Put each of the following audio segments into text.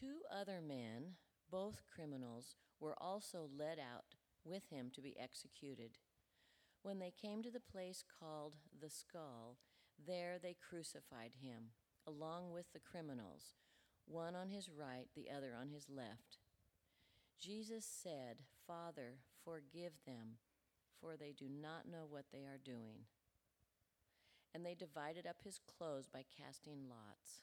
Two other men, both criminals, were also led out with him to be executed. When they came to the place called the skull, there they crucified him, along with the criminals, one on his right, the other on his left. Jesus said, Father, forgive them, for they do not know what they are doing. And they divided up his clothes by casting lots.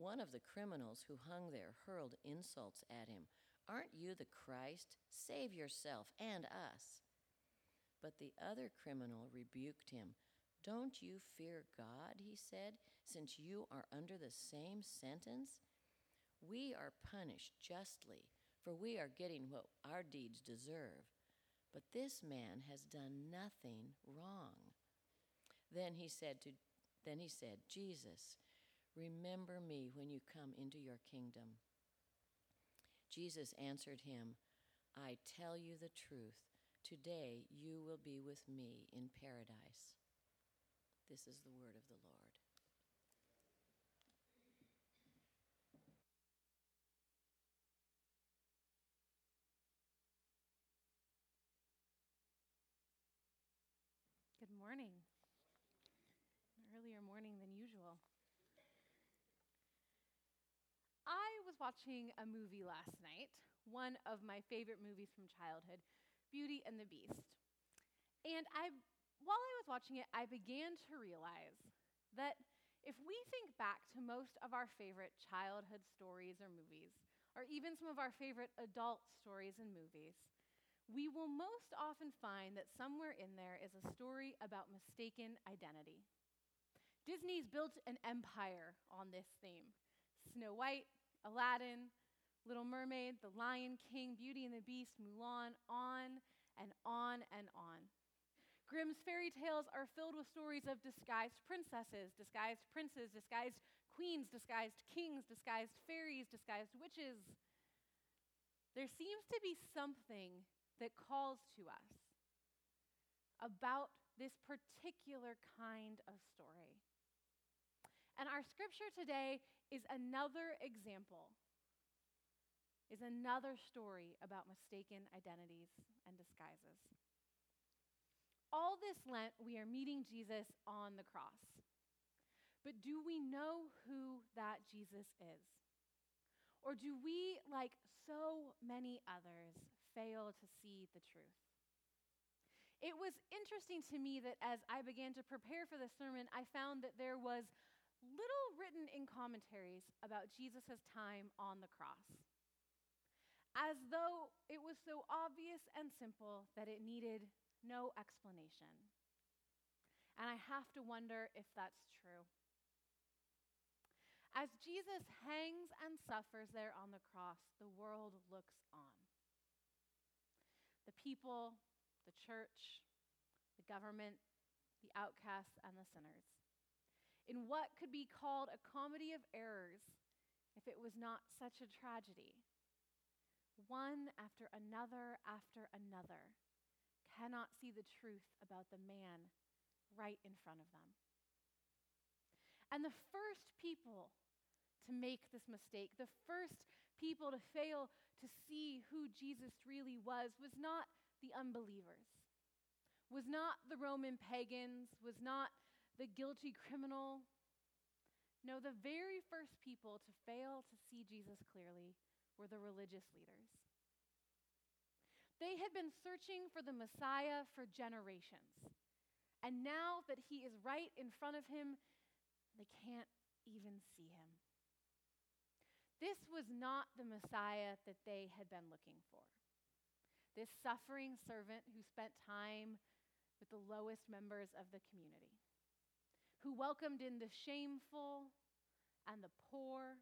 One of the criminals who hung there hurled insults at him. Aren't you the Christ? Save yourself and us. But the other criminal rebuked him. Don't you fear God, he said, since you are under the same sentence? We are punished justly, for we are getting what our deeds deserve. But this man has done nothing wrong. Then he said to then he said, Jesus, Remember me when you come into your kingdom. Jesus answered him, I tell you the truth. Today you will be with me in paradise. This is the word of the Lord. Good morning. Earlier morning than usual. I was watching a movie last night, one of my favorite movies from childhood, Beauty and the Beast. And I, while I was watching it, I began to realize that if we think back to most of our favorite childhood stories or movies, or even some of our favorite adult stories and movies, we will most often find that somewhere in there is a story about mistaken identity. Disney's built an empire on this theme. Snow White, Aladdin, Little Mermaid, The Lion King, Beauty and the Beast, Mulan, on and on and on. Grimm's fairy tales are filled with stories of disguised princesses, disguised princes, disguised queens, disguised kings, disguised fairies, disguised witches. There seems to be something that calls to us about this particular kind of story. And our scripture today is another example, is another story about mistaken identities and disguises. All this Lent, we are meeting Jesus on the cross. But do we know who that Jesus is? Or do we, like so many others, fail to see the truth? It was interesting to me that as I began to prepare for this sermon, I found that there was little written in commentaries about Jesus' time on the cross, as though it was so obvious and simple that it needed no explanation. And I have to wonder if that's true. As Jesus hangs and suffers there on the cross, the world looks on. The people, the church, the government, the outcasts, and the sinners in what could be called a comedy of errors if it was not such a tragedy. One after another after another cannot see the truth about the man right in front of them. And the first people to make this mistake, the first people to fail to see who Jesus really was, was not the unbelievers, was not the Roman pagans, was not the guilty criminal. No, the very first people to fail to see Jesus clearly were the religious leaders. They had been searching for the Messiah for generations. And now that he is right in front of him, they can't even see him. This was not the Messiah that they had been looking for. This suffering servant who spent time with the lowest members of the community who welcomed in the shameful and the poor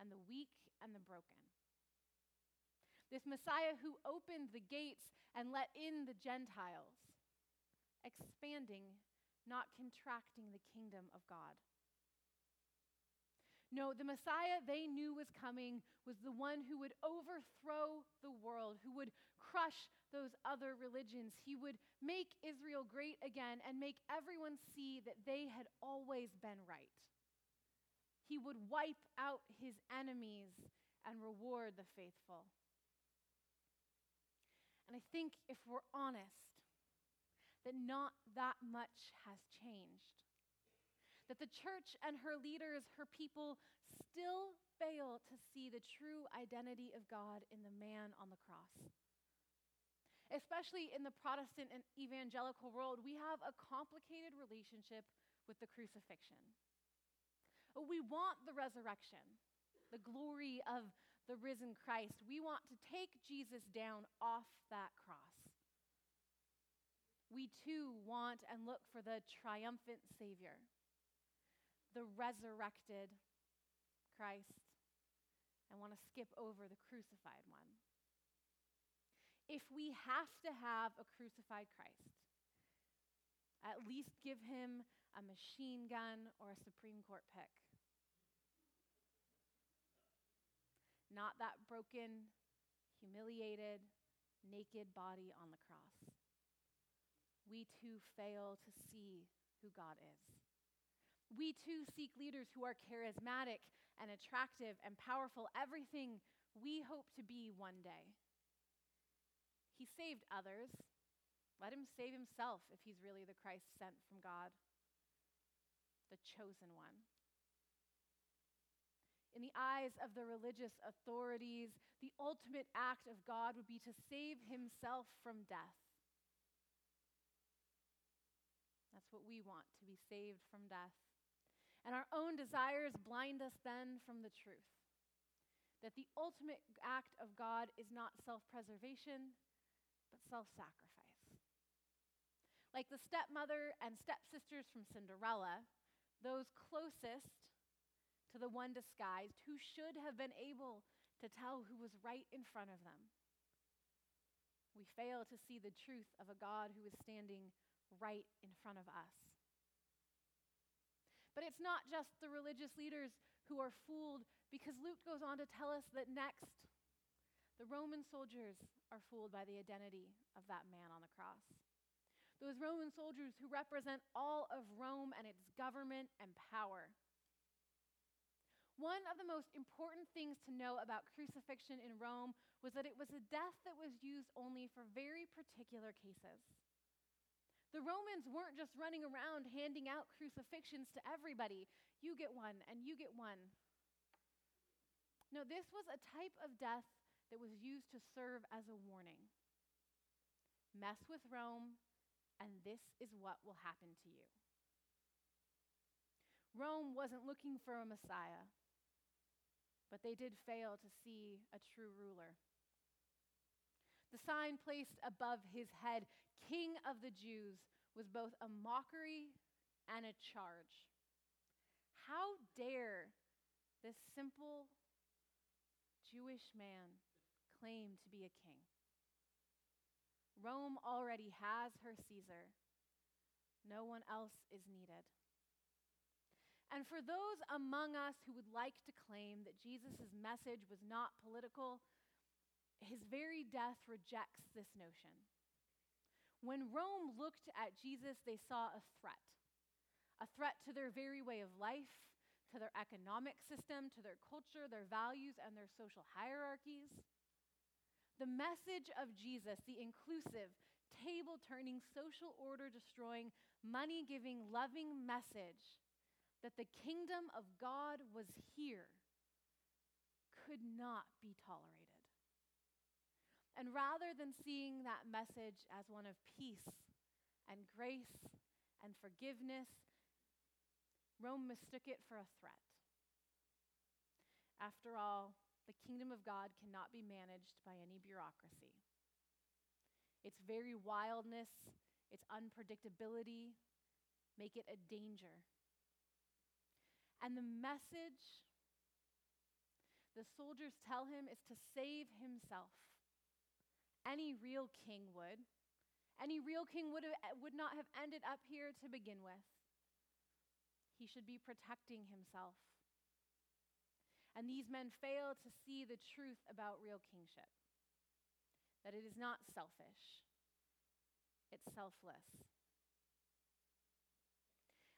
and the weak and the broken. This Messiah who opened the gates and let in the Gentiles, expanding, not contracting the kingdom of God. No, the Messiah they knew was coming was the one who would overthrow the world, who would crush those other religions. He would make Israel great again and make everyone see that they had always been right. He would wipe out his enemies and reward the faithful. And I think if we're honest, that not that much has changed that the church and her leaders, her people, still fail to see the true identity of God in the man on the cross. Especially in the Protestant and evangelical world, we have a complicated relationship with the crucifixion. We want the resurrection, the glory of the risen Christ. We want to take Jesus down off that cross. We too want and look for the triumphant Savior the resurrected Christ and want to skip over the crucified one. If we have to have a crucified Christ, at least give him a machine gun or a Supreme Court pick. Not that broken, humiliated, naked body on the cross. We too fail to see who God is. We too seek leaders who are charismatic and attractive and powerful, everything we hope to be one day. He saved others. Let him save himself if he's really the Christ sent from God, the chosen one. In the eyes of the religious authorities, the ultimate act of God would be to save himself from death. That's what we want, to be saved from death. And our own desires blind us then from the truth that the ultimate act of God is not self preservation, but self sacrifice. Like the stepmother and stepsisters from Cinderella, those closest to the one disguised who should have been able to tell who was right in front of them. We fail to see the truth of a God who is standing right in front of us. But it's not just the religious leaders who are fooled, because Luke goes on to tell us that next, Roman soldiers are fooled by the identity of that man on the cross. Those Roman soldiers who represent all of Rome and its government and power. One of the most important things to know about crucifixion in Rome was that it was a death that was used only for very particular cases. The Romans weren't just running around handing out crucifixions to everybody. You get one, and you get one. No, this was a type of death that was used to serve as a warning. Mess with Rome, and this is what will happen to you. Rome wasn't looking for a Messiah, but they did fail to see a true ruler. The sign placed above his head, King of the Jews, was both a mockery and a charge. How dare this simple Jewish man claim to be a king? Rome already has her Caesar. No one else is needed. And for those among us who would like to claim that Jesus' message was not political, his very death rejects this notion. When Rome looked at Jesus, they saw a threat a threat to their very way of life, to their economic system, to their culture, their values, and their social hierarchies. The message of Jesus, the inclusive, table turning, social order destroying, money giving, loving message that the kingdom of God was here, could not be tolerated. And rather than seeing that message as one of peace and grace and forgiveness, Rome mistook it for a threat. After all, the kingdom of God cannot be managed by any bureaucracy. Its very wildness, its unpredictability, make it a danger. And the message the soldiers tell him is to save himself. Any real king would. Any real king would, have, would not have ended up here to begin with. He should be protecting himself. And these men fail to see the truth about real kingship that it is not selfish, it's selfless.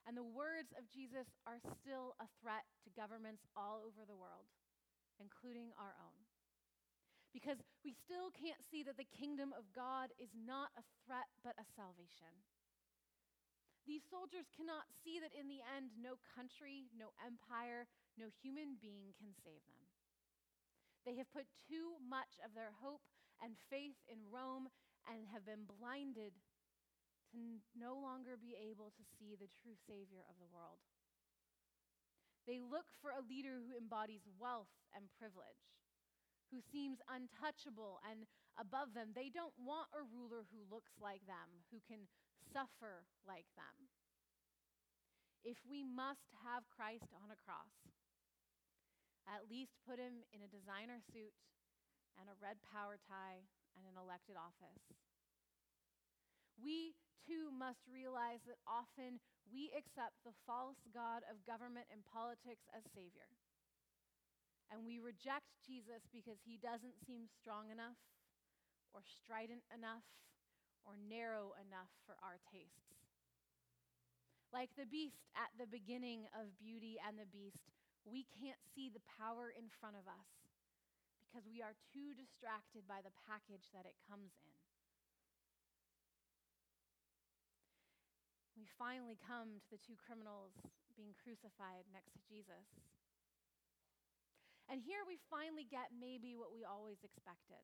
And the words of Jesus are still a threat to governments all over the world, including our own. Because we still can't see that the kingdom of God is not a threat, but a salvation. These soldiers cannot see that in the end, no country, no empire, no human being can save them. They have put too much of their hope and faith in Rome and have been blinded to no longer be able to see the true Savior of the world. They look for a leader who embodies wealth and privilege, who seems untouchable and above them. They don't want a ruler who looks like them, who can suffer like them. If we must have Christ on a cross, at least put him in a designer suit and a red power tie and an elected office. We too must realize that often we accept the false God of government and politics as Savior. And we reject Jesus because he doesn't seem strong enough, or strident enough, or narrow enough for our tastes. Like the beast at the beginning of Beauty and the Beast, we can't see the power in front of us because we are too distracted by the package that it comes in. We finally come to the two criminals being crucified next to Jesus. And here we finally get maybe what we always expected.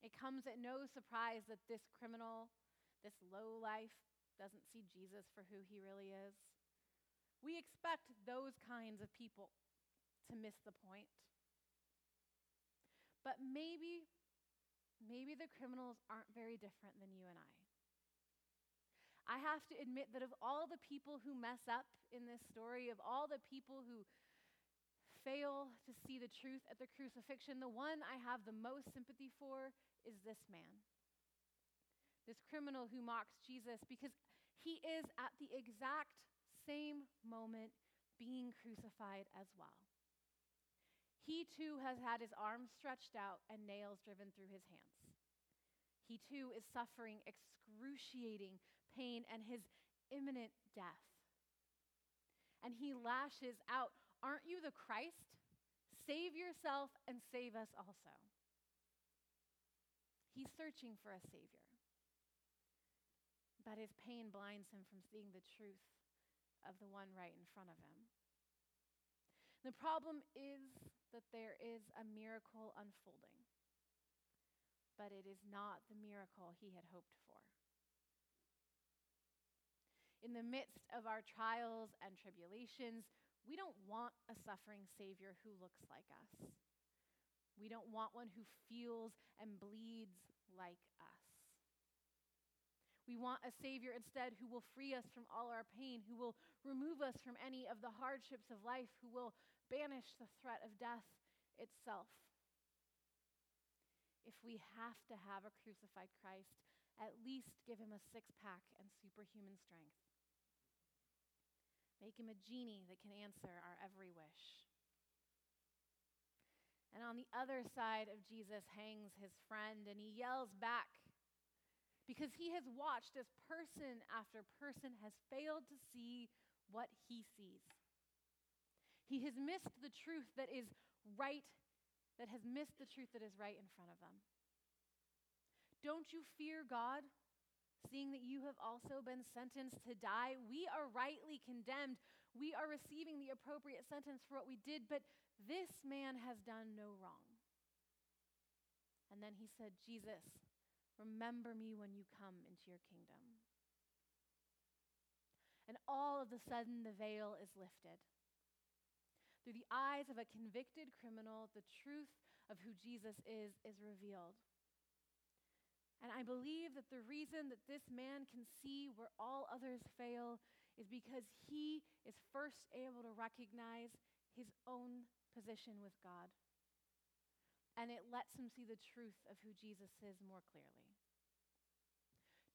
It comes at no surprise that this criminal, this low life, doesn't see Jesus for who he really is. We expect those kinds of people to miss the point. But maybe, maybe the criminals aren't very different than you and I. I have to admit that of all the people who mess up in this story, of all the people who fail to see the truth at the crucifixion, the one I have the most sympathy for is this man. This criminal who mocks Jesus because he is at the exact same moment being crucified as well. He too has had his arms stretched out and nails driven through his hands. He too is suffering excruciating pain and his imminent death. And he lashes out, Aren't you the Christ? Save yourself and save us also. He's searching for a Savior. But his pain blinds him from seeing the truth of the one right in front of him. The problem is that there is a miracle unfolding, but it is not the miracle he had hoped for. In the midst of our trials and tribulations, we don't want a suffering Savior who looks like us. We don't want one who feels and bleeds like us. We want a Savior instead who will free us from all our pain, who will remove us from any of the hardships of life, who will banish the threat of death itself. If we have to have a crucified Christ, at least give him a six pack and superhuman strength. Make him a genie that can answer our every wish. And on the other side of Jesus hangs his friend, and he yells back because he has watched as person after person has failed to see what he sees. He has missed the truth that is right, that has missed the truth that is right in front of them. Don't you fear God, seeing that you have also been sentenced to die? We are rightly condemned. We are receiving the appropriate sentence for what we did, but this man has done no wrong. And then he said, Jesus, Remember me when you come into your kingdom. And all of a sudden, the veil is lifted. Through the eyes of a convicted criminal, the truth of who Jesus is is revealed. And I believe that the reason that this man can see where all others fail is because he is first able to recognize his own position with God. And it lets him see the truth of who Jesus is more clearly.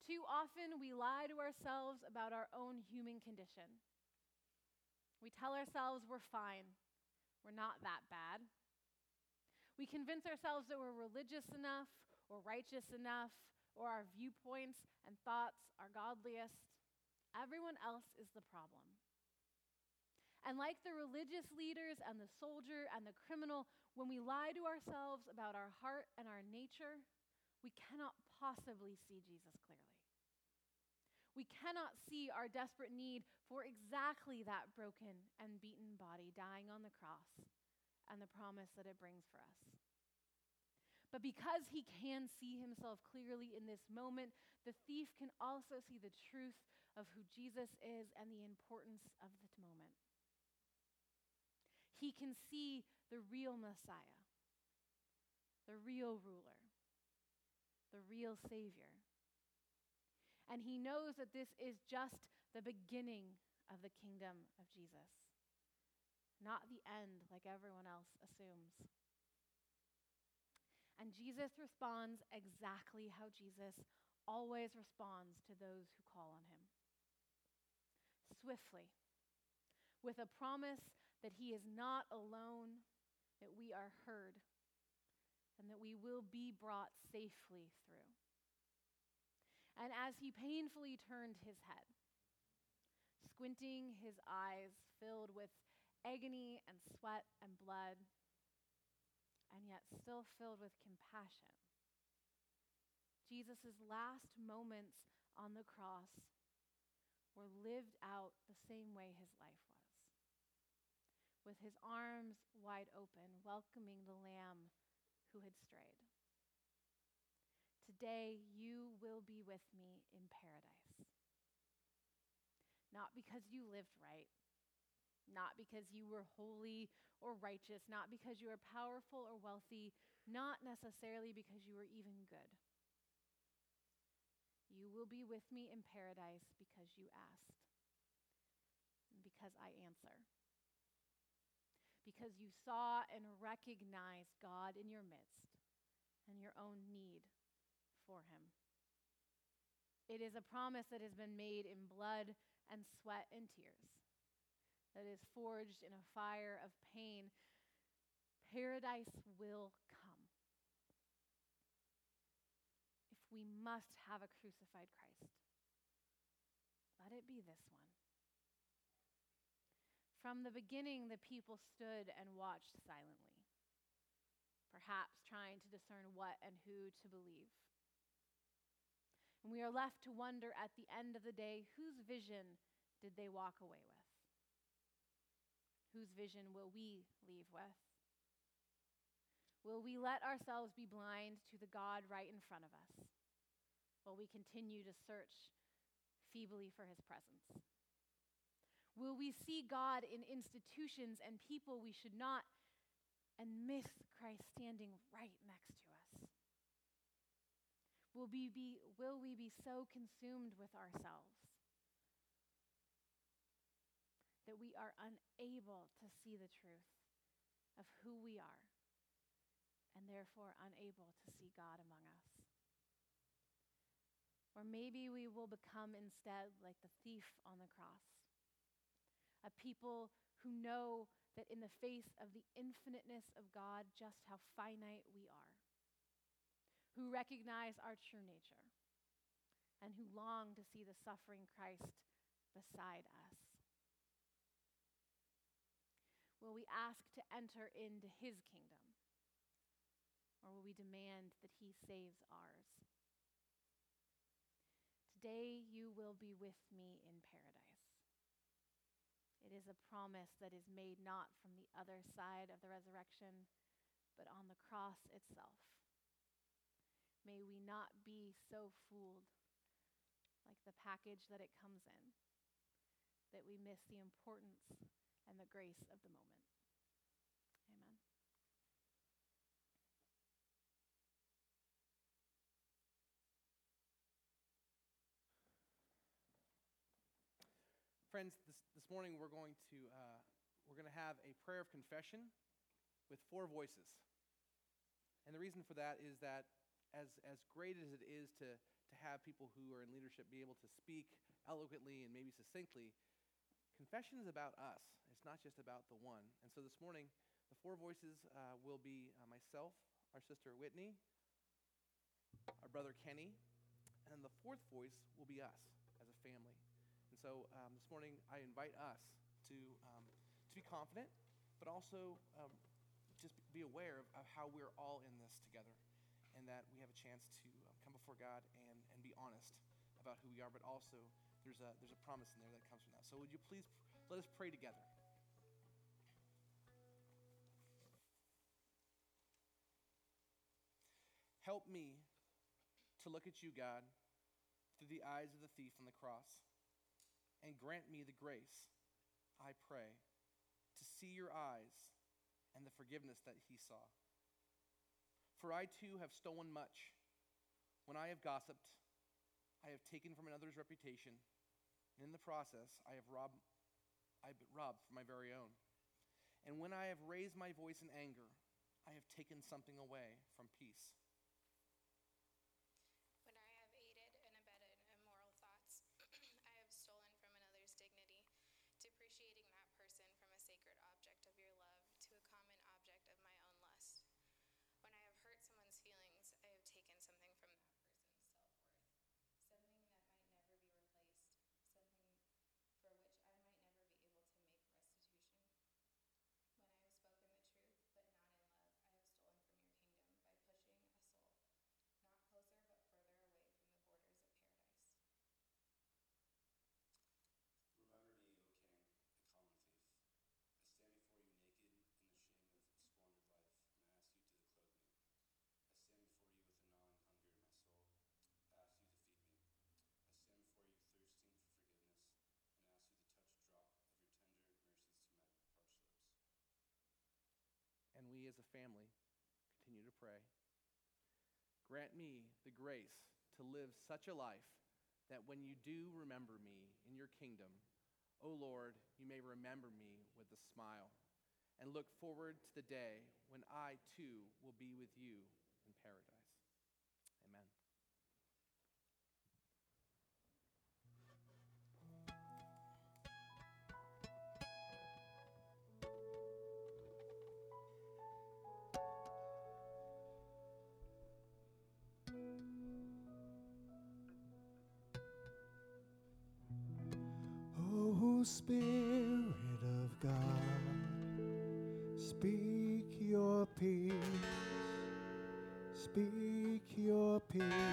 Too often, we lie to ourselves about our own human condition. We tell ourselves we're fine, we're not that bad. We convince ourselves that we're religious enough or righteous enough or our viewpoints and thoughts are godliest. Everyone else is the problem. And like the religious leaders and the soldier and the criminal, when we lie to ourselves about our heart and our nature, we cannot possibly see Jesus clearly. We cannot see our desperate need for exactly that broken and beaten body dying on the cross and the promise that it brings for us. But because he can see himself clearly in this moment, the thief can also see the truth of who Jesus is and the importance of the moment. He can see the real Messiah, the real ruler, the real Savior. And he knows that this is just the beginning of the kingdom of Jesus, not the end like everyone else assumes. And Jesus responds exactly how Jesus always responds to those who call on him swiftly, with a promise that he is not alone, that we are heard, and that we will be brought safely through. And as he painfully turned his head, squinting his eyes filled with agony and sweat and blood, and yet still filled with compassion. Jesus' last moments on the cross were lived out the same way his life was, with his arms wide open, welcoming the lamb who had strayed. Today, you will be with me in paradise. Not because you lived right, not because you were holy or righteous, not because you were powerful or wealthy, not necessarily because you were even good. You will be with me in paradise because you asked, because I answer. Because you saw and recognized God in your midst and your own need for him. It is a promise that has been made in blood and sweat and tears that is forged in a fire of pain, paradise will come. If we must have a crucified Christ, let it be this one. From the beginning, the people stood and watched silently, perhaps trying to discern what and who to believe. And we are left to wonder at the end of the day whose vision did they walk away with? Whose vision will we leave with? Will we let ourselves be blind to the God right in front of us while we continue to search feebly for his presence? Will we see God in institutions and people we should not and miss Christ standing right next to us? Will we be, will we be so consumed with ourselves that we are unable to see the truth of who we are and therefore unable to see God among us. Or maybe we will become instead like the thief on the cross, a people who know that in the face of the infiniteness of God, just how finite we are, who recognize our true nature, and who long to see the suffering Christ beside us. Will we ask to enter into his kingdom? Or will we demand that he saves ours? Today you will be with me in paradise. It is a promise that is made not from the other side of the resurrection, but on the cross itself. May we not be so fooled like the package that it comes in that we miss the importance and the grace of the moment. Amen. Friends, this, this morning we're going to uh, we're going to have a prayer of confession. with four voices. And the reason for that is that as, as great as it is to, to have people who are in leadership be able to speak eloquently and maybe succinctly, confession is about us. Not just about the one. And so this morning, the four voices uh, will be uh, myself, our sister Whitney, our brother Kenny, and the fourth voice will be us as a family. And so um, this morning, I invite us to, um, to be confident, but also um, just be aware of, of, how we're all in this together and that we have a chance to um, come before God and, and be honest about who we are, but also there's a, there's a promise in there that comes from that. So would you please let us pray together? Help me to look at you, God, through the eyes of the thief on the cross, and grant me the grace, I pray, to see your eyes and the forgiveness that he saw. For I too have stolen much. When I have gossiped, I have taken from another's reputation, and in the process, I have robbed, I've robbed from my very own. And when I have raised my voice in anger, I have taken something away from peace. As a family continue to pray. Grant me the grace to live such a life that when you do remember me in your kingdom, O oh Lord, you may remember me with a smile and look forward to the day when I too will be with you in paradise. Spirit of God, speak your peace, speak your peace.